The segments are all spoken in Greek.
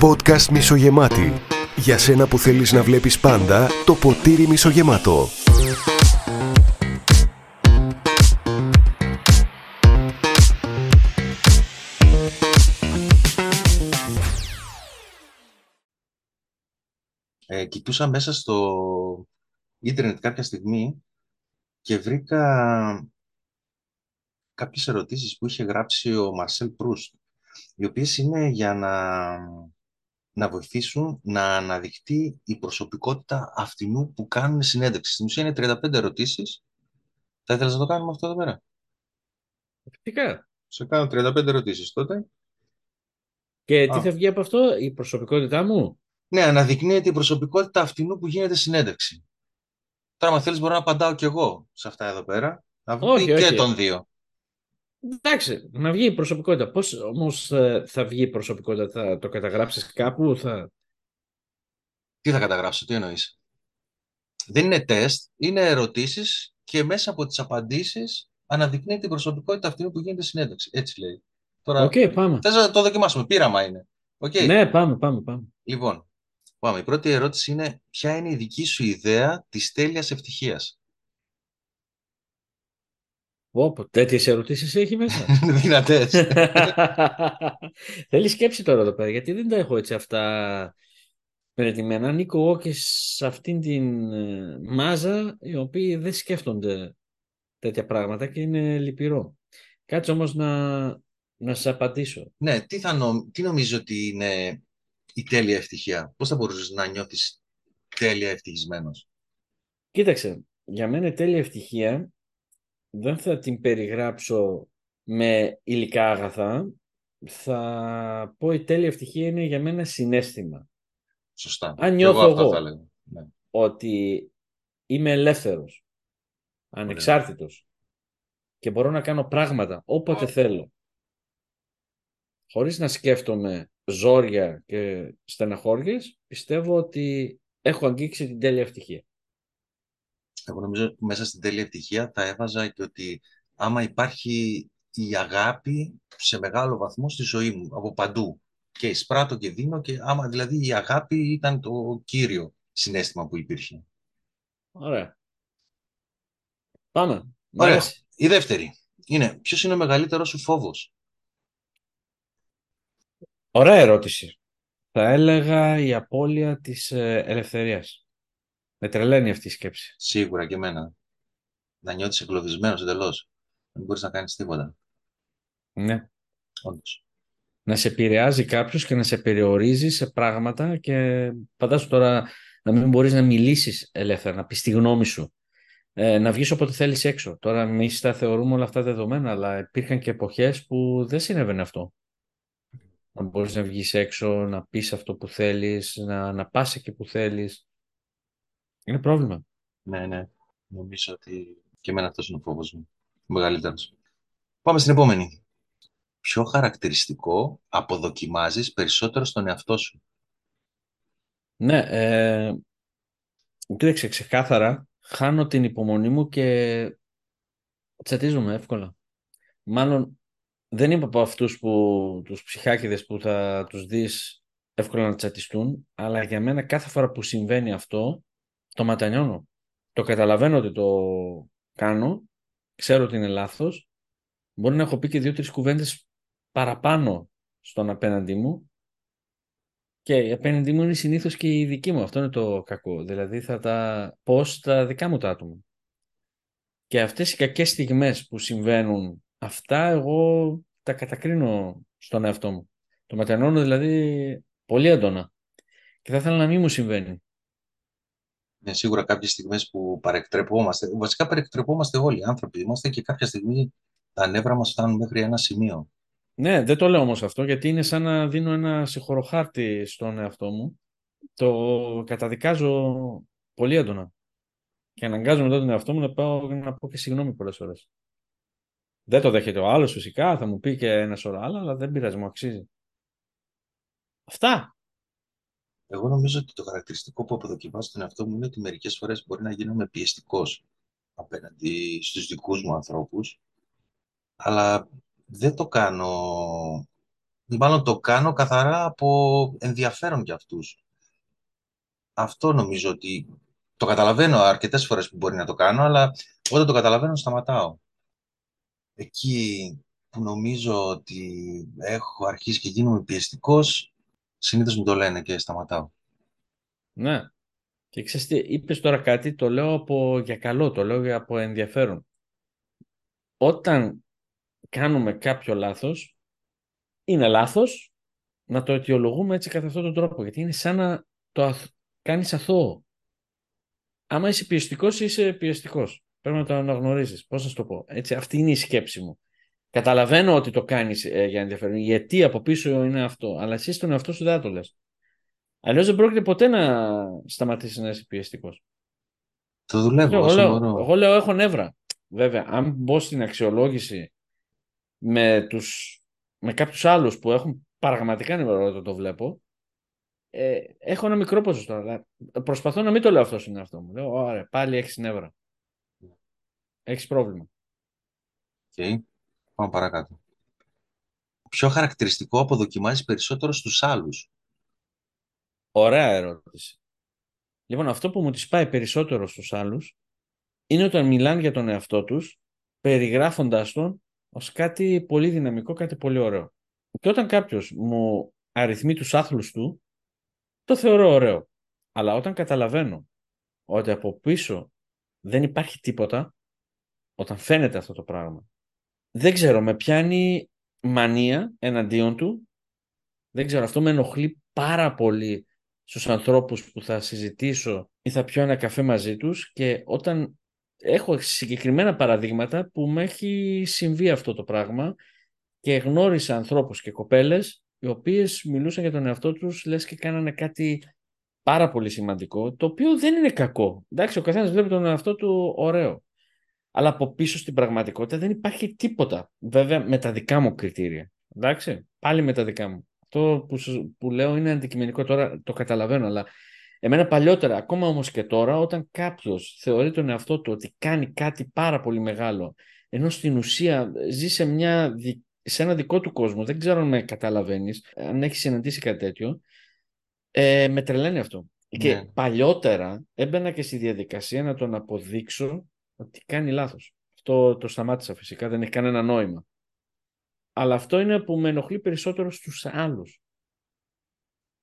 Podcast μισογεμάτη. Για σένα που θέλεις να βλέπεις πάντα το ποτήρι μισογεμάτο. Ε, κοιτούσα μέσα στο ίντερνετ κάποια στιγμή και βρήκα κάποιες ερωτήσεις που είχε γράψει ο Μαρσέλ Προύστ, οι οποίες είναι για να, να βοηθήσουν να αναδειχτεί η προσωπικότητα αυτινού που κάνουν συνέντευξη. Στην ουσία είναι 35 ερωτήσεις. Θα ήθελες να το κάνουμε αυτό εδώ πέρα; Φυσικά. Σε κάνω 35 ερωτήσεις τότε. Και τι Α. θα βγει από αυτό, η προσωπικότητά μου; Ναι, αναδεικνύεται η προσωπικότητα αυτινού που γίνεται συνέντευξη. Τώρα, αν θέλεις, μπορώ να απαντάω κι εγώ σε αυτά εδώ πέρα. Να βγει Όχι, και όχι. των δύο. Εντάξει, να βγει η προσωπικότητα. Πώς όμως ε, θα βγει η προσωπικότητα, θα το καταγράψεις κάπου, θα... Τι θα καταγράψω, τι εννοείς; Δεν είναι τεστ, είναι ερωτήσεις και μέσα από τις απαντήσεις αναδεικνύει την προσωπικότητα αυτού που γίνεται συνέντευξη. Έτσι λέει. Τώρα, Οκ, πάμε. θες να το δοκιμάσουμε. Πείραμα είναι. Οκ. Ναι, πάμε, πάμε, πάμε. Λοιπόν, πάμε. Η πρώτη ερώτηση είναι ποια είναι η δική σου ιδέα της τέλειας ευτυχίας; Πω, πω, τέτοιες ερωτήσεις έχει μέσα. Δυνατές. Θέλει σκέψη τώρα εδώ πέρα, γιατί δεν τα έχω έτσι αυτά περιτημένα. Ανήκω εγώ και σε αυτήν την ε, μάζα οι οποίοι δεν σκέφτονται τέτοια πράγματα και είναι λυπηρό. Κάτσε όμως να, να σας απαντήσω. ναι, τι, θα νο... τι νομίζω ότι είναι η τέλεια ευτυχία; Πώς θα μπορούσες να νιώθεις τέλεια ευτυχισμένος; Κοίταξε, για μένα η τέλεια ευτυχία δεν θα την περιγράψω με υλικά αγαθά. Θα πω η τέλεια ευτυχία είναι για μένα συνέστημα. Σωστά. Αν Και νιώθω αυτό εγώ. θα έλεγα. Ναι. ότι είμαι ελεύθερος, ανεξάρτητος και μπορώ να κάνω πράγματα όποτε θέλω, χωρίς να σκέφτομαι ζόρια και στεναχώριες, πιστεύω ότι έχω αγγίξει την τέλεια ευτυχία. Εγώ νομίζω ότι μέσα στην τέλεια ευτυχία θα έβαζα και ότι άμα υπάρχει η αγάπη σε μεγάλο βαθμό στη ζωή μου, από παντού. Και εισπράττω και δίνω και άμα δηλαδή η αγάπη ήταν το κύριο συνέστημα που υπήρχε. Ωραία. Πάμε. Μ' Ωραία. αρέσει. Η δεύτερη είναι ποιος είναι ο μεγαλύτερος σου φόβος; Ωραία ερώτηση. Θα έλεγα η απώλεια της ε, ελευθερίας. Με τρελαίνει αυτή η σκέψη. Σίγουρα και εμένα. Να νιώθεις εγκλωβισμένος εντελώς. Δεν μπορείς να κάνεις τίποτα. Ναι. Όντως. να σε επηρεάζει κάποιος και να σε περιορίζει σε πράγματα και φαντάσου τώρα να μην μπορείς να μιλήσεις ελεύθερα, να πεις τη γνώμη σου, ε, να βγεις όποτε θέλεις έξω. Τώρα εμείς τα θεωρούμε όλα αυτά δεδομένα, αλλά υπήρχαν και εποχές που δεν συνέβαινε αυτό. Να μπορείς να βγεις έξω, να πεις αυτό που θέλεις, να, να πας εκεί που θέλεις. Είναι πρόβλημα. Ναι, ναι. Νομίζω ότι και εμένα αυτός είναι ο φόβος μου. Ο μεγαλύτερος. Πάμε στην επόμενη. Ποιο χαρακτηριστικό αποδοκιμάζεις περισσότερο στον εαυτό σου; Ναι, ε, κοίταξε ξεκάθαρα, χάνω την υπομονή μου και τσατίζομαι εύκολα. Μάλλον δεν είμαι από αυτούς που, τους ψυχάκιδες που θα τους δεις εύκολα να τσατιστούν, αλλά για μένα κάθε φορά που συμβαίνει αυτό, το ματανιώνω. Το καταλαβαίνω ότι το κάνω, ξέρω ότι είναι λάθος, μπορεί να έχω πει και δύο-τρεις κουβέντες παραπάνω στον απέναντί μου και η απέναντί μου είναι συνήθως και η δική μου. Αυτό είναι το κακό. Δηλαδή θα τα πω στα δικά μου τα άτομα. Και αυτές οι κακές στιγμές που συμβαίνουν, αυτά εγώ τα κατακρίνω στον εαυτό μου. Το ματιανώνω δηλαδή πολύ έντονα. Και θα ήθελα να μην μου συμβαίνει. Είναι σίγουρα κάποιες στιγμές που παρεκτρεπόμαστε. Βασικά παρεκτρεπόμαστε όλοι οι άνθρωποι. Είμαστε και κάποια στιγμή τα νεύρα μας φτάνουν μέχρι ένα σημείο. Ναι, δεν το λέω όμως αυτό γιατί είναι σαν να δίνω ένα συγχωροχάρτη στον εαυτό μου. Το καταδικάζω πολύ έντονα. Και αναγκάζω μετά τον εαυτό μου να πάω να πω και συγγνώμη πολλές φορές. Δεν το δέχεται ο άλλος φυσικά, θα μου πει και ένα σωρό άλλα, αλλά δεν πειράζει, μου αξίζει. Αυτά. Εγώ νομίζω ότι το χαρακτηριστικό που αποδοκιμάζω στον εαυτό μου είναι ότι μερικές φορές μπορεί να γίνομαι πιεστικός απέναντι στους δικούς μου ανθρώπους, αλλά δεν το κάνω Μάλλον το κάνω καθαρά από ενδιαφέρον για αυτούς. Αυτό νομίζω ότι το καταλαβαίνω αρκετές φορές που μπορεί να το κάνω, αλλά όταν το καταλαβαίνω σταματάω. Εκεί που νομίζω ότι έχω αρχίσει και γίνομαι πιεστικός, συνήθως μου το λένε και σταματάω. Ναι. Και ξέρεις τι, είπες τώρα κάτι, το λέω από, για καλό, το λέω για από ενδιαφέρον. Όταν κάνουμε κάποιο λάθος, είναι λάθος να το αιτιολογούμε έτσι κατά αυτόν τον τρόπο, γιατί είναι σαν να το αθ... κάνεις αθώο. Άμα είσαι πιεστικός, είσαι πιεστικός. Πρέπει να το αναγνωρίζεις. Πώς να σου το πω. Έτσι, αυτή είναι η σκέψη μου. Καταλαβαίνω ότι το κάνεις ε, για ενδιαφέρον. Γιατί από πίσω είναι αυτό. Αλλά εσύ στον εαυτό σου δεν το λες. Αλλιώς δεν πρόκειται ποτέ να σταματήσεις να είσαι πιεστικός. Το δουλεύω Εγώ, όσο λέω, μπορώ. εγώ λέω έχω νεύρα. Βέβαια, αν μπω στην αξιολόγηση με, τους, με κάποιους άλλους που έχουν πραγματικά νεύρα όταν το βλέπω, ε, έχω ένα μικρό ποσοστό. Αλλά προσπαθώ να μην το λέω αυτό στον εαυτό μου. Λέω, ωραία, πάλι έχεις νεύρα. Έχεις πρόβλημα. Okay. Πάμε παρακάτω. Ποιο χαρακτηριστικό αποδοκιμάζεις περισσότερο στους άλλους; Ωραία ερώτηση. Λοιπόν, αυτό που μου τις πάει περισσότερο στους άλλους είναι όταν μιλάνε για τον εαυτό τους, περιγράφοντάς τον ως κάτι πολύ δυναμικό, κάτι πολύ ωραίο. Και όταν κάποιος μου αριθμεί τους άθλους του, το θεωρώ ωραίο. Αλλά όταν καταλαβαίνω ότι από πίσω δεν υπάρχει τίποτα, όταν φαίνεται αυτό το πράγμα, δεν ξέρω, με πιάνει μανία εναντίον του, δεν ξέρω, αυτό με ενοχλεί πάρα πολύ στους ανθρώπους που θα συζητήσω ή θα πιω ένα καφέ μαζί τους και όταν έχω συγκεκριμένα παραδείγματα που με έχει συμβεί αυτό το πράγμα και γνώρισα ανθρώπους και κοπέλες οι οποίες μιλούσαν για τον εαυτό τους λες και κάνανε κάτι πάρα πολύ σημαντικό το οποίο δεν είναι κακό. Εντάξει, ο καθένας βλέπει τον εαυτό του ωραίο. Αλλά από πίσω στην πραγματικότητα δεν υπάρχει τίποτα. Βέβαια με τα δικά μου κριτήρια. Εντάξει, πάλι με τα δικά μου. Αυτό που, που λέω είναι αντικειμενικό τώρα, το καταλαβαίνω, αλλά εμένα παλιότερα, ακόμα όμως και τώρα, όταν κάποιος θεωρεί τον εαυτό του ότι κάνει κάτι πάρα πολύ μεγάλο, ενώ στην ουσία ζει σε, μια, σε ένα δικό του κόσμο, δεν ξέρω αν με καταλαβαίνεις, αν έχεις συναντήσει κάτι τέτοιο, ε, με τρελαίνει αυτό. Ναι. Και παλιότερα έμπαινα και στη διαδικασία να τον αποδείξω ότι κάνει λάθος. Αυτό το σταμάτησα φυσικά, δεν έχει κανένα νόημα. Αλλά αυτό είναι που με ενοχλεί περισσότερο στους άλλους.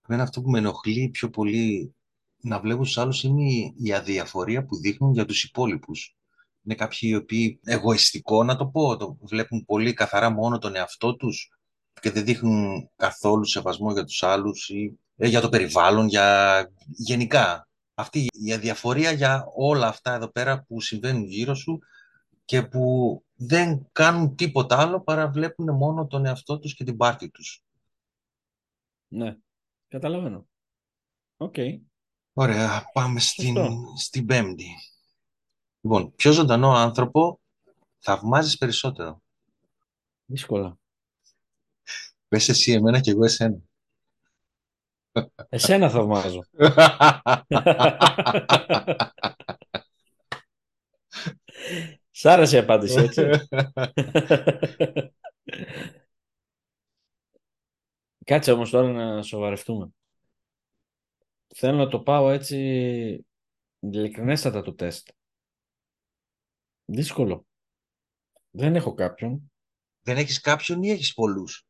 Εμένα αυτό που με ενοχλεί πιο πολύ να βλέπω στους άλλους είναι η αδιαφορία που δείχνουν για τους υπόλοιπους. Είναι κάποιοι οι οποίοι εγωιστικό να το πω, το βλέπουν πολύ καθαρά μόνο τον εαυτό τους και δεν δείχνουν καθόλου σεβασμό για τους άλλους ή ε, για το περιβάλλον, για γενικά. Αυτή η αδιαφορία για όλα αυτά εδώ πέρα που συμβαίνουν γύρω σου και που δεν κάνουν τίποτα άλλο παρά βλέπουν μόνο τον εαυτό τους και την πάρτη τους. Ναι, καταλαβαίνω. Ok. Okay. Ωραία, πάμε στην, στην πέμπτη. Λοιπόν, ποιο ζωντανό άνθρωπο θαυμάζεις περισσότερο; Δύσκολα. Πες εσύ εμένα και εγώ εσένα. Εσένα θαυμάζω. Σ' άρεσε η απάντηση, έτσι. Κάτσε όμως τώρα να σοβαρευτούμε. Θέλω να το πάω έτσι ειλικρινέστατα το τεστ. Δύσκολο. Δεν έχω κάποιον. Δεν έχεις κάποιον ή έχεις πολλούς;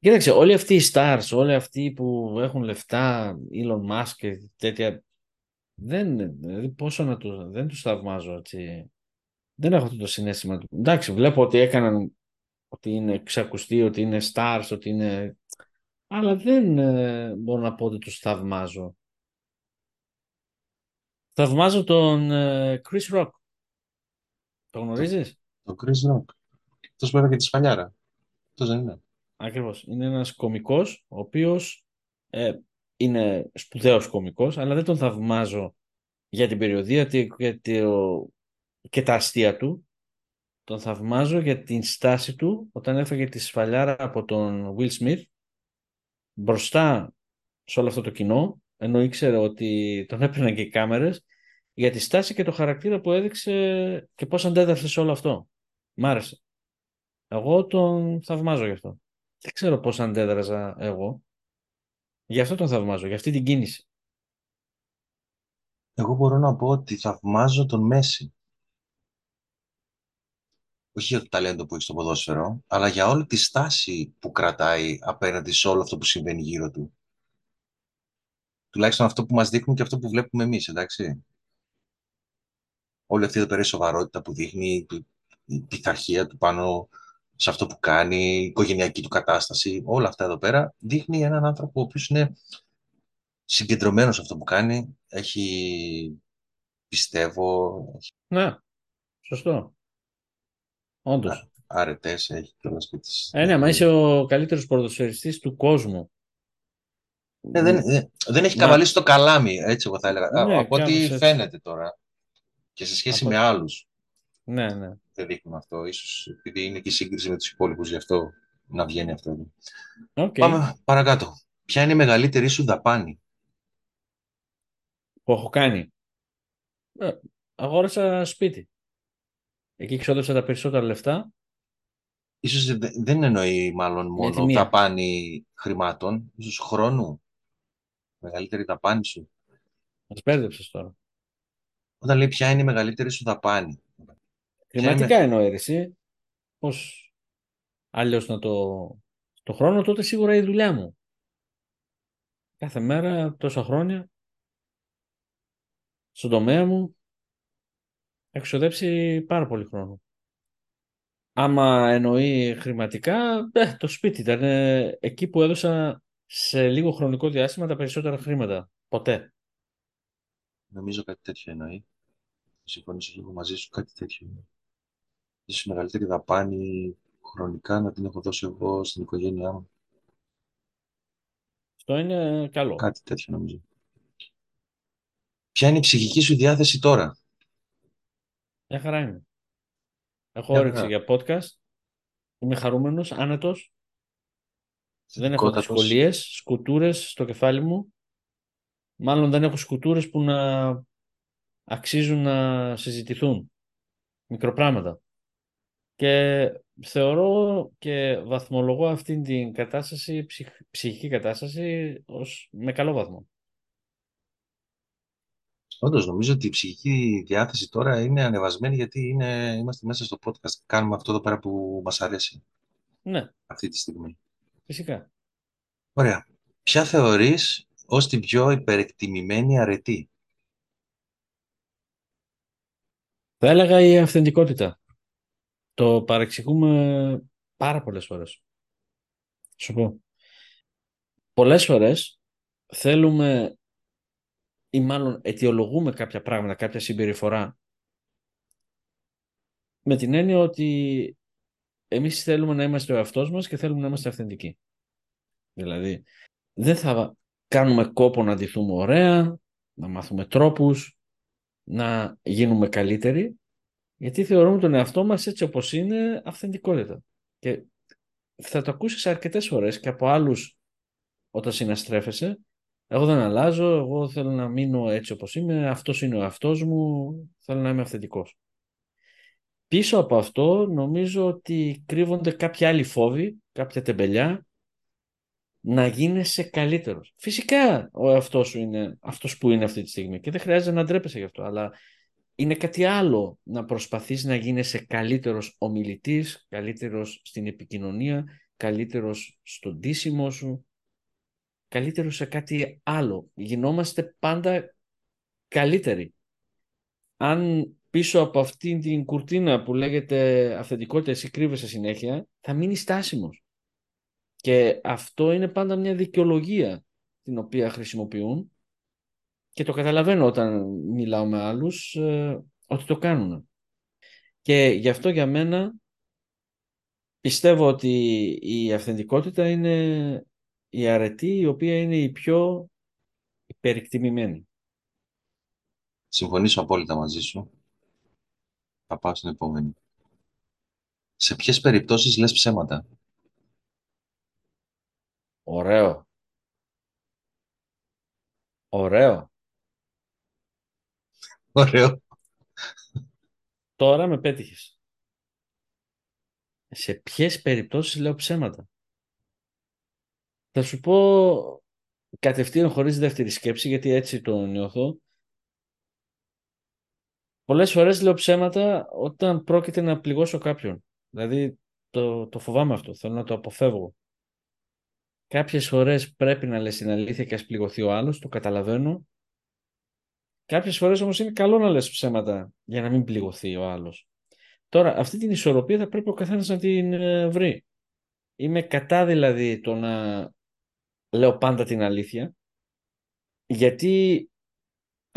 Κοίταξε, όλοι αυτοί οι stars, όλοι αυτοί που έχουν λεφτά, Elon Musk και τέτοια, δεν, δηλαδή πόσο να τους, δεν τους θαυμάζω, έτσι. Δεν έχω αυτό το συνέστημα. Εντάξει, βλέπω ότι έκαναν, ότι είναι ξακουστοί, ότι είναι stars, ότι είναι... Αλλά δεν ε, μπορώ να πω ότι τους θαυμάζω. Θαυμάζω τον ε, Chris Rock. Το γνωρίζεις; Το, το Chris Rock. Αυτός βέβαια και τη Σφαλιάρα. Αυτός δεν είναι. Ακριβώς. Είναι ένας κομικός, ο οποίος ε, είναι σπουδαίος κομικός, αλλά δεν τον θαυμάζω για την περιοδία και τα αστεία του. Τον θαυμάζω για την στάση του όταν έφαγε τη σφαλιάρα από τον Will Smith μπροστά σε όλο αυτό το κοινό, ενώ ήξερε ότι τον έπαιρναν και οι κάμερες, για τη στάση και το χαρακτήρα που έδειξε και πώς αντέδρασε σε όλο αυτό. Μ' άρεσε. Εγώ τον θαυμάζω γι' αυτό. Δεν ξέρω πώς αντέδραζα εγώ. Γι' αυτό τον θαυμάζω, για αυτή την κίνηση. Εγώ μπορώ να πω ότι θαυμάζω τον Μέση. Όχι για το ταλέντο που έχει στο ποδόσφαιρο, αλλά για όλη τη στάση που κρατάει απέναντι σε όλο αυτό που συμβαίνει γύρω του. Τουλάχιστον αυτό που μας δείχνουν και αυτό που βλέπουμε εμείς, εντάξει. Όλη αυτή εδώ πέρα η σοβαρότητα που δείχνει, η πειθαρχία του πάνω σε αυτό που κάνει, η οικογενειακή του κατάσταση, όλα αυτά εδώ πέρα, δείχνει έναν άνθρωπο ο οποίος είναι συγκεντρωμένος σε αυτό που κάνει, έχει, πιστεύω... Ναι, σωστό. Όντως. Αρετές έχει κιόλας και τις... Ε, ναι, μα είσαι ο καλύτερος ποδοσφαιριστής του κόσμου. Ε, δεν, δεν, δεν έχει καβαλήσει το καλάμι, έτσι εγώ θα έλεγα. Ναι, από ό,τι κάπως έτσι. φαίνεται τώρα. Και σε σχέση Από- με άλλους Ναι, ναι. Δεν δείχνουν αυτό. Ίσως επειδή είναι και η σύγκριση με τους υπόλοιπους, γι' αυτό να βγαίνει αυτό. Οκ. Πάμε παρακάτω. Ποια είναι η μεγαλύτερη σου δαπάνη; Που έχω κάνει. Ε, αγόρασα σπίτι. Εκεί ξόδεψα τα περισσότερα λεφτά. Ίσως δε- δεν εννοεί μάλλον τη μόνο μία. δαπάνη χρημάτων, ίσως χρόνου. Μεγαλύτερη δαπάνη σου. Μας μπέρδεψες τώρα. Όταν λέει ποια είναι η μεγαλύτερη σου δαπάνη; Χρηματικά εννοεί ρε, εσύ. Πώς αλλιώς να το... Το χρόνο τότε σίγουρα η δουλειά μου. Κάθε μέρα, τόσα χρόνια, στον τομέα μου, έχω ξοδέψει πάρα πολύ χρόνο. Άμα εννοεί χρηματικά, ε, το σπίτι ήταν ε, εκεί που έδωσα σε λίγο χρονικό διάστημα τα περισσότερα χρήματα. Ποτέ. Νομίζω κάτι τέτοιο εννοεί. Συμφωνήσω και εγώ μαζί σου, κάτι τέτοιο. εννοεί. Ίσως η μεγαλύτερη δαπάνη χρονικά να την έχω δώσει εγώ στην οικογένειά μου. Αυτό είναι καλό. Κάτι τέτοιο νομίζω. Ποια είναι η ψυχική σου διάθεση τώρα; Μια χαρά είναι. Έχω Μια όρεξη χαρά. για podcast. Είμαι χαρούμενος, άνετος. Δεν έχω Θετικότατος. δυσκολίες, σκουτούρες στο κεφάλι μου. Μάλλον δεν έχω σκουτούρες που να αξίζουν να συζητηθούν. Μικροπράγματα. Και θεωρώ και βαθμολογώ αυτήν την κατάσταση, ψυχ- ψυχική κατάσταση, ως με καλό βαθμό. Όντως, νομίζω ότι η ψυχική διάθεση τώρα είναι ανεβασμένη γιατί είναι, είμαστε μέσα στο podcast. Κάνουμε αυτό εδώ πέρα που μας αρέσει Ναι, αυτή τη στιγμή. φυσικά. Ωραία. Ποια θεωρείς ως την πιο υπερεκτιμημένη αρετή; Θα έλεγα η αυθεντικότητα. Το παρεξηγούμε πάρα πολλές φορές. Σου πω. Πολλές φορές θέλουμε ή μάλλον αιτιολογούμε κάποια πράγματα, κάποια συμπεριφορά με την έννοια ότι εμείς θέλουμε να είμαστε ο εαυτός μας και θέλουμε να είμαστε αυθεντικοί. Δηλαδή, δεν θα κάνουμε κόπο να ντυθούμε ωραία, να μάθουμε τρόπους, να γίνουμε καλύτεροι, γιατί θεωρούμε τον εαυτό μας έτσι όπως είναι αυθεντικότητα. Και θα το ακούσεις αρκετές φορές και από άλλους όταν συναστρέφεσαι. Εγώ δεν αλλάζω, εγώ θέλω να μείνω έτσι όπως είμαι, αυτός είναι ο εαυτός μου, θέλω να είμαι αυθεντικός. Πίσω από αυτό νομίζω ότι κρύβονται κάποια άλλοι φόβοι, κάποια τεμπελιά, να γίνεσαι καλύτερος. Φυσικά ο εαυτός σου είναι αυτός που είναι αυτή τη στιγμή και δεν χρειάζεται να ντρέπεσαι γι' αυτό, αλλά είναι κάτι άλλο να προσπαθείς να γίνεσαι καλύτερος ομιλητής, καλύτερος στην επικοινωνία, καλύτερος στον ντύσιμο σου, καλύτερος σε κάτι άλλο. Γινόμαστε πάντα καλύτεροι. Αν πίσω από αυτήν την κουρτίνα που λέγεται αυθεντικότητα εσύ κρύβεσαι συνέχεια, θα μείνει στάσιμος. Και αυτό είναι πάντα μια δικαιολογία την οποία χρησιμοποιούν και το καταλαβαίνω όταν μιλάω με άλλους ε, ότι το κάνουν. Και γι' αυτό για μένα πιστεύω ότι η αυθεντικότητα είναι η αρετή η οποία είναι η πιο υπερεκτιμημένη. Συμφωνήσω απόλυτα μαζί σου. Θα πάω στην επόμενη. Σε ποιες περιπτώσεις λες ψέματα; Ωραίο. Ωραίο. Ωραίο. Τώρα με πέτυχες. Σε ποιες περιπτώσεις λέω ψέματα; Θα σου πω κατευθείαν χωρίς δεύτερη σκέψη, γιατί έτσι το νιώθω. Πολλές φορές λέω ψέματα όταν πρόκειται να πληγώσω κάποιον. Δηλαδή το, το φοβάμαι αυτό, θέλω να το αποφεύγω. Κάποιες φορές πρέπει να λες την αλήθεια και ας πληγωθεί ο άλλος, το καταλαβαίνω. Κάποιες φορές όμως είναι καλό να λες ψέματα για να μην πληγωθεί ο άλλος. Τώρα, αυτή την ισορροπία θα πρέπει ο καθένας να την ε, βρει. Είμαι κατά δηλαδή το να λέω πάντα την αλήθεια, γιατί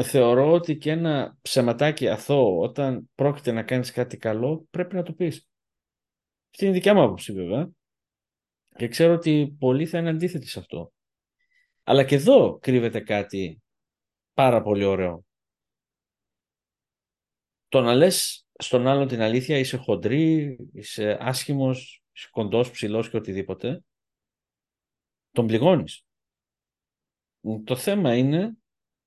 θεωρώ ότι και ένα ψεματάκι αθώο όταν πρόκειται να κάνεις κάτι καλό πρέπει να το πεις. Αυτή είναι η δικιά μου άποψη βέβαια και ξέρω ότι πολλοί θα είναι αντίθετοι σε αυτό. Αλλά και εδώ κρύβεται κάτι πάρα πολύ ωραίο. Το να λες στον άλλον την αλήθεια είσαι χοντρή, είσαι άσχημος, είσαι κοντός, ψηλός και οτιδήποτε, τον πληγώνεις. Το θέμα είναι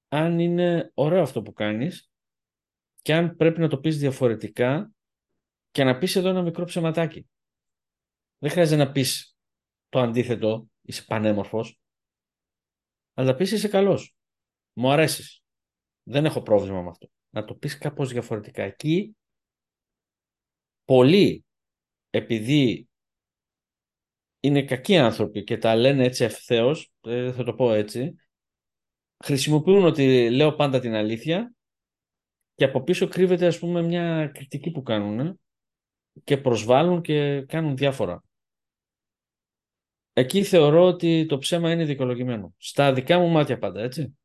αν είναι ωραίο αυτό που κάνεις και αν πρέπει να το πεις διαφορετικά και να πεις εδώ ένα μικρό ψεματάκι. Δεν χρειάζεται να πεις το αντίθετο, είσαι πανέμορφος, αλλά να πεις είσαι καλός. Μου αρέσεις. Δεν έχω πρόβλημα με αυτό. Να το πεις κάπως διαφορετικά. Εκεί πολλοί, επειδή είναι κακοί άνθρωποι και τα λένε έτσι ευθέως, ε, θα το πω έτσι, χρησιμοποιούν ότι λέω πάντα την αλήθεια και από πίσω κρύβεται ας πούμε μια κριτική που κάνουν και προσβάλλουν και κάνουν διάφορα. Εκεί θεωρώ ότι το ψέμα είναι δικαιολογημένο. Στα δικά μου μάτια πάντα, έτσι.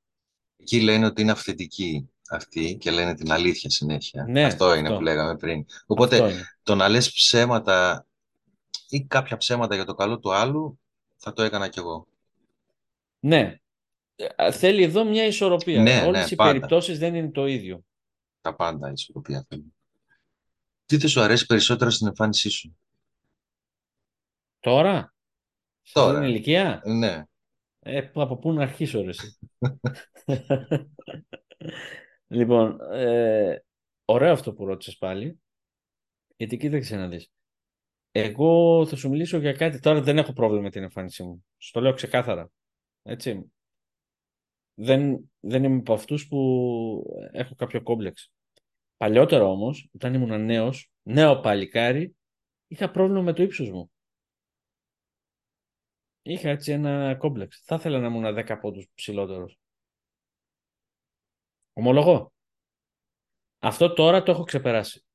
Εκεί λένε ότι είναι αυθεντική αυτή και λένε την αλήθεια συνέχεια. Ναι, αυτό είναι αυτό. που λέγαμε πριν. Οπότε Αυτό είναι. το να λες ψέματα ή κάποια ψέματα για το καλό του άλλου θα το έκανα κι εγώ. Ναι. Ε, Θέλει εδώ μια ισορροπία. Ναι, Όλες ναι, οι πάντα. περιπτώσεις δεν είναι το ίδιο. Τα πάντα η ισορροπία θέλει. Τι δεν σου αρέσει περισσότερο στην εμφάνισή σου; Τώρα, σε αυτή Τώρα. την ηλικία, Ναι. Ε, που- από πού να αρχίσω ρε εσύ; λοιπόν, ε, ωραίο αυτό που ρώτησες πάλι, γιατί κοίταξε να δεις. Εγώ θα σου μιλήσω για κάτι, τώρα δεν έχω πρόβλημα με την εμφάνισή μου. Στο λέω ξεκάθαρα. Έτσι. Δεν, δεν είμαι από αυτούς που έχω κάποιο κόμπλεξ. Παλιότερα όμως, όταν ήμουν νέος, νέο παλικάρι, είχα πρόβλημα με το ύψος μου. Είχα έτσι ένα κόμπλεξ. Θα ήθελα να ήμουν 10 πόντους ψηλότερος. Ομολογώ. Αυτό τώρα το έχω ξεπεράσει.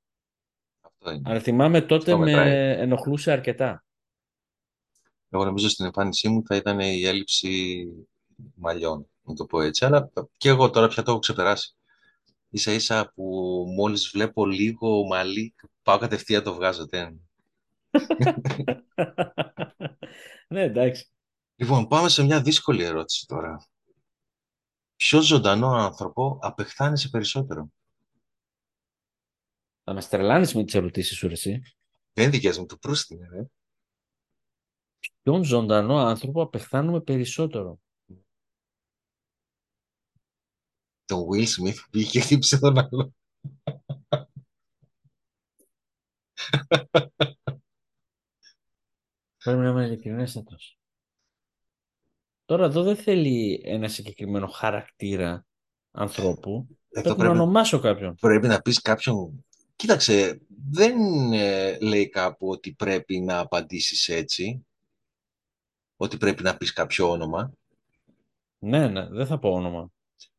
Αυτό είναι. Αλλά θυμάμαι τότε Αυτό με μετράει. ενοχλούσε αρκετά. Εγώ νομίζω στην εμφάνισή μου θα ήταν η έλλειψη μαλλιών, να το πω έτσι. Αλλά και εγώ τώρα πια το έχω ξεπεράσει. Ίσα ίσα που μόλις βλέπω λίγο μαλλί, πάω κατευθείαν το βγάζω. Δεν. ναι, εντάξει. Λοιπόν, πάμε σε μια δύσκολη ερώτηση τώρα. Ποιο ζωντανό άνθρωπο απεχθάνεσαι περισσότερο; Θα μας τρελάνεις με τις ερωτήσεις σου, ρε, εσύ. Δεν είναι δικές μου, του Προύστη είναι, ρε. Ποιον ζωντανό άνθρωπο απεχθάνουμε περισσότερο; Τον Will Smith που πήγε και χτύπησε τον άλλο. Πρέπει να είμαι ειλικρινέστατος. Τώρα εδώ δεν θέλει ένα συγκεκριμένο χαρακτήρα ανθρώπου. Εδώ Πρέπει να πρέπει, ονομάσω κάποιον. πρέπει να πεις κάποιον... Κοίταξε, δεν ε, λέει κάπου ότι πρέπει να απαντήσεις έτσι. Ότι πρέπει να πεις κάποιο όνομα. Ναι, ναι, δεν θα πω όνομα.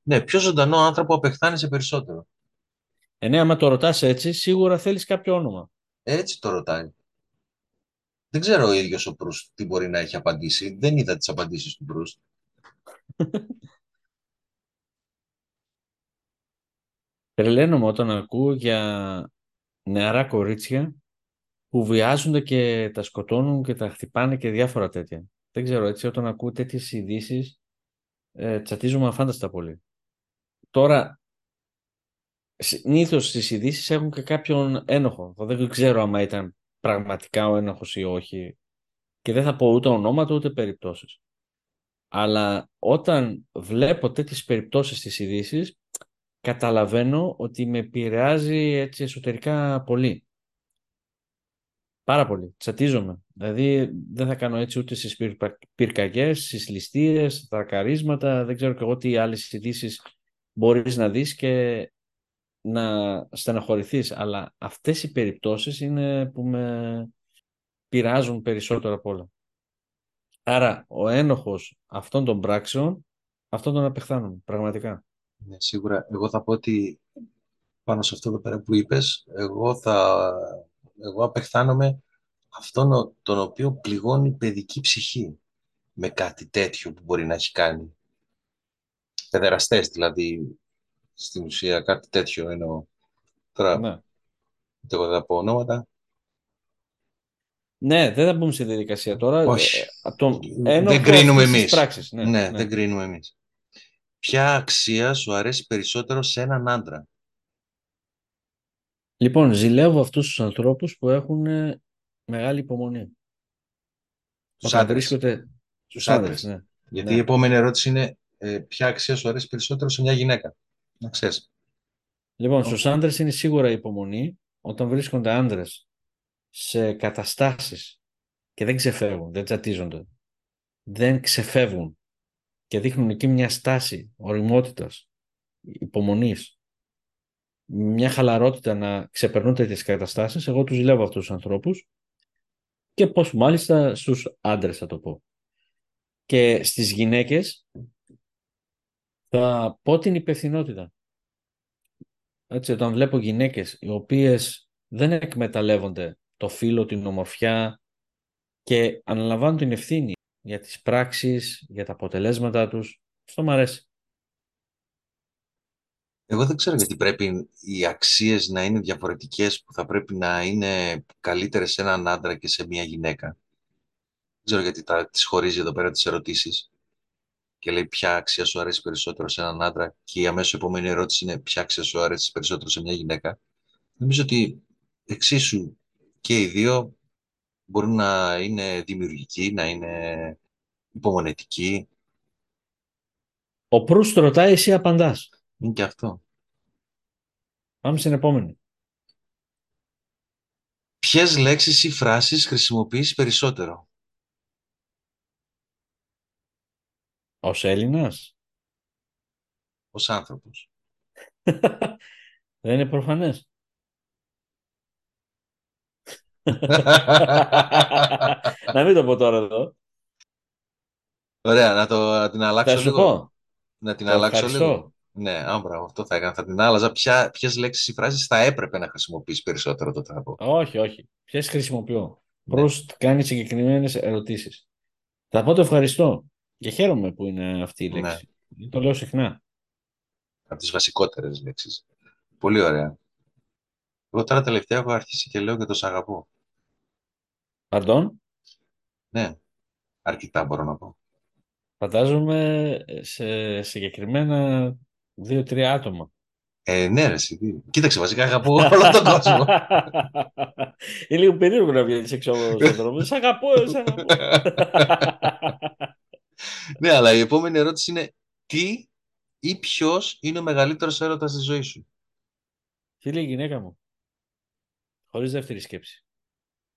Ναι, ποιο ζωντανό άνθρωπο απεχθάνεσαι περισσότερο. Ε, ναι, άμα το ρωτάς έτσι, σίγουρα θέλεις κάποιο όνομα. Έτσι το ρωτάει. Δεν ξέρω ο ίδιος ο Προύστ τι μπορεί να έχει απαντήσει. Δεν είδα τις απαντήσεις του Προύστ. Τρελαίνομαι όταν ακούω για νεαρά κορίτσια που βιάζονται και τα σκοτώνουν και τα χτυπάνε και διάφορα τέτοια. Δεν ξέρω, έτσι όταν ακούω τέτοιες ειδήσεις, ε, τσατίζομαι αφάνταστα πολύ. Τώρα, συνήθως στις ειδήσεις έχουν και κάποιον ένοχο. Δεν ξέρω άμα ήταν πραγματικά ο ένοχος ή όχι. Και δεν θα πω ούτε ονόματα ούτε περιπτώσεις. Αλλά όταν βλέπω τέτοιες περιπτώσεις στις ειδήσει, καταλαβαίνω ότι με επηρεάζει έτσι εσωτερικά πολύ. Πάρα πολύ. Τσατίζομαι. Δηλαδή δεν θα κάνω έτσι ούτε στις πυρκαγιές, στις ληστείες, στα καρίσματα, δεν ξέρω και εγώ τι άλλες ειδήσεις μπορείς να δεις και να στεναχωρηθείς. Αλλά αυτές οι περιπτώσεις είναι που με πειράζουν περισσότερο από όλα. Άρα ο ένοχος αυτών των πράξεων, αυτόν τον απεχθάνουν, πραγματικά. Ναι, σίγουρα. Εγώ θα πω ότι πάνω σε αυτό το πέρα που είπες, εγώ θα εγώ απεχθάνομαι αυτόν τον οποίο πληγώνει παιδική ψυχή με κάτι τέτοιο που μπορεί να έχει κάνει. Παιδεραστές δηλαδή, στην ουσία κάτι τέτοιο εννοώ. Τώρα, ναι. εγώ δεν θα πω ονόματα. Ναι, δεν θα μπούμε στη διαδικασία τώρα. Όχι. Ε, δεν κρίνουμε εμείς. Ναι, ναι, ναι, δεν κρίνουμε εμείς. Ποια αξία σου αρέσει περισσότερο σε έναν άντρα; Λοιπόν, ζηλεύω αυτούς τους ανθρώπους που έχουν ε, μεγάλη υπομονή. Τους άντρες. Βρίσκονται... Τους άντρες, ναι. Γιατί ναι. η επόμενη ερώτηση είναι ε, ποια αξία σου αρέσει περισσότερο σε μια γυναίκα; Να ξέρεις. Λοιπόν, στους άντρες είναι σίγουρα η υπομονή όταν βρίσκονται άντρες σε καταστάσεις και δεν ξεφεύγουν, δεν τσατίζονται, δεν ξεφεύγουν και δείχνουν εκεί μια στάση οριμότητας, υπομονής μια χαλαρότητα να ξεπερνούν τέτοιες καταστάσεις, εγώ τους ζηλεύω αυτούς τους ανθρώπους και πώς μάλιστα στους άντρες θα το πω. Και στις γυναίκες θα πω την υπευθυνότητα. Έτσι, όταν βλέπω γυναίκες οι οποίες δεν εκμεταλλεύονται το φύλλο, την ομορφιά και αναλαμβάνουν την ευθύνη για τις πράξεις, για τα αποτελέσματά τους, αυτό μου αρέσει. Εγώ δεν ξέρω γιατί πρέπει οι αξίες να είναι διαφορετικές που θα πρέπει να είναι καλύτερες σε έναν άντρα και σε μια γυναίκα. Δεν ξέρω γιατί τα, τις χωρίζει εδώ πέρα τις ερωτήσεις και λέει ποια αξία σου αρέσει περισσότερο σε έναν άντρα και η αμέσως επόμενη ερώτηση είναι ποια αξία σου αρέσει περισσότερο σε μια γυναίκα; Νομίζω ότι εξίσου και οι δύο μπορούν να είναι δημιουργικοί, να είναι υπομονετικοί. Ο Προύστ ρωτάει, εσύ απαντάς. Είναι και αυτό. Πάμε στην επόμενη. Ποιες λέξεις ή φράσεις χρησιμοποιείς περισσότερο; Ως Έλληνας; Ως άνθρωπος. Δεν είναι προφανές. να μην το πω τώρα εδώ. Ωραία, να, το, να την αλλάξω Θα σου λίγο. πω. Να την αλλάξω λίγο. Ναι, άμπρα, αυτό θα έκανα. Θα την άλλαζα. Ποιες λέξεις ή φράσεις θα έπρεπε να χρησιμοποιήσει περισσότερο το τραπό. Όχι, όχι. Ποιες χρησιμοποιώ; Ναι. Προς κάνει συγκεκριμένες ερωτήσεις. Θα πω το ευχαριστώ. Και χαίρομαι που είναι αυτή η λέξη. Ναι. Το λέω συχνά. Από τις βασικότερες λέξεις. Πολύ ωραία. Εγώ τώρα τελευταία έχω αρχίσει και λέω και το σ' αγαπώ. Παντών. Ναι, αρκετά μπορώ να πω. Φαντάζομαι σε συγκεκριμένα Δύο-τρία άτομα. Ε, ναι, ρε, εσύ. Κοίταξε, βασικά αγαπώ όλο τον κόσμο. Είναι λίγο περίεργο να βγαίνεις έξω από τον δρόμο. Σ' αγαπώ, σ' αγαπώ. ναι, αλλά η επόμενη ερώτηση είναι τι ή ποιος είναι ο μεγαλύτερος έρωτας της ζωής σου; Φίλε, η γυναίκα μου. Χωρίς δεύτερη σκέψη.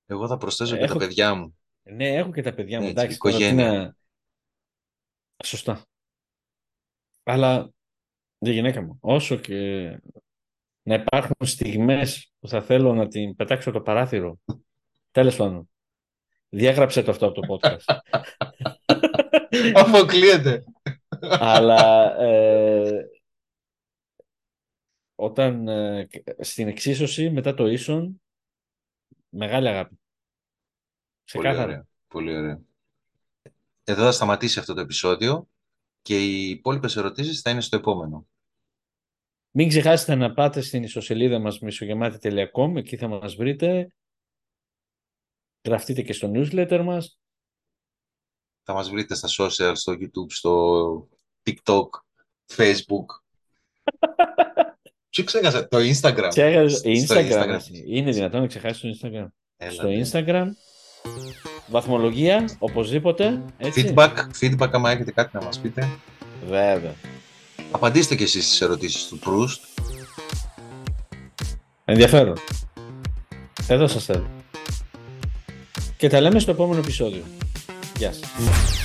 Εγώ θα προσθέσω και τα παιδιά μου. Ναι, έχω και τα παιδιά μου. Έτσι, εντάξει, οικογένεια. Σωστά. Αλλά η γυναίκα μου. Όσο και να υπάρχουν στιγμές που θα θέλω να την πετάξω το παράθυρο. Τέλος πάντων. Διάγραψε το αυτό από το podcast. Αποκλείεται. Αλλά ε, όταν ε, στην εξίσωση μετά το ίσον μεγάλη αγάπη. Πολύ ωραία. Πολύ ωραία. Εδώ θα σταματήσει αυτό το επεισόδιο και οι υπόλοιπες ερωτήσεις θα είναι στο επόμενο. Μην ξεχάσετε να πάτε στην ιστοσελίδα μας μισογεμάτη.com, εκεί θα μας βρείτε. Γραφτείτε και στο newsletter μας. Θα μας βρείτε στα social, στο YouTube, στο TikTok, Facebook. Τι ξέχασα, το Instagram. Ξέχασα, Instagram. Instagram. Είναι δυνατόν να ξεχάσει το Instagram. στο ναι. Instagram. Βαθμολογία, οπωσδήποτε. Έτσι. Feedback, feedback άμα έχετε κάτι να μας πείτε. Βέβαια. Απαντήστε και εσείς στις ερωτήσεις του Προύστ. Ενδιαφέρον. Εδώ σας θέλω. Και τα λέμε στο επόμενο επεισόδιο. Γεια σας.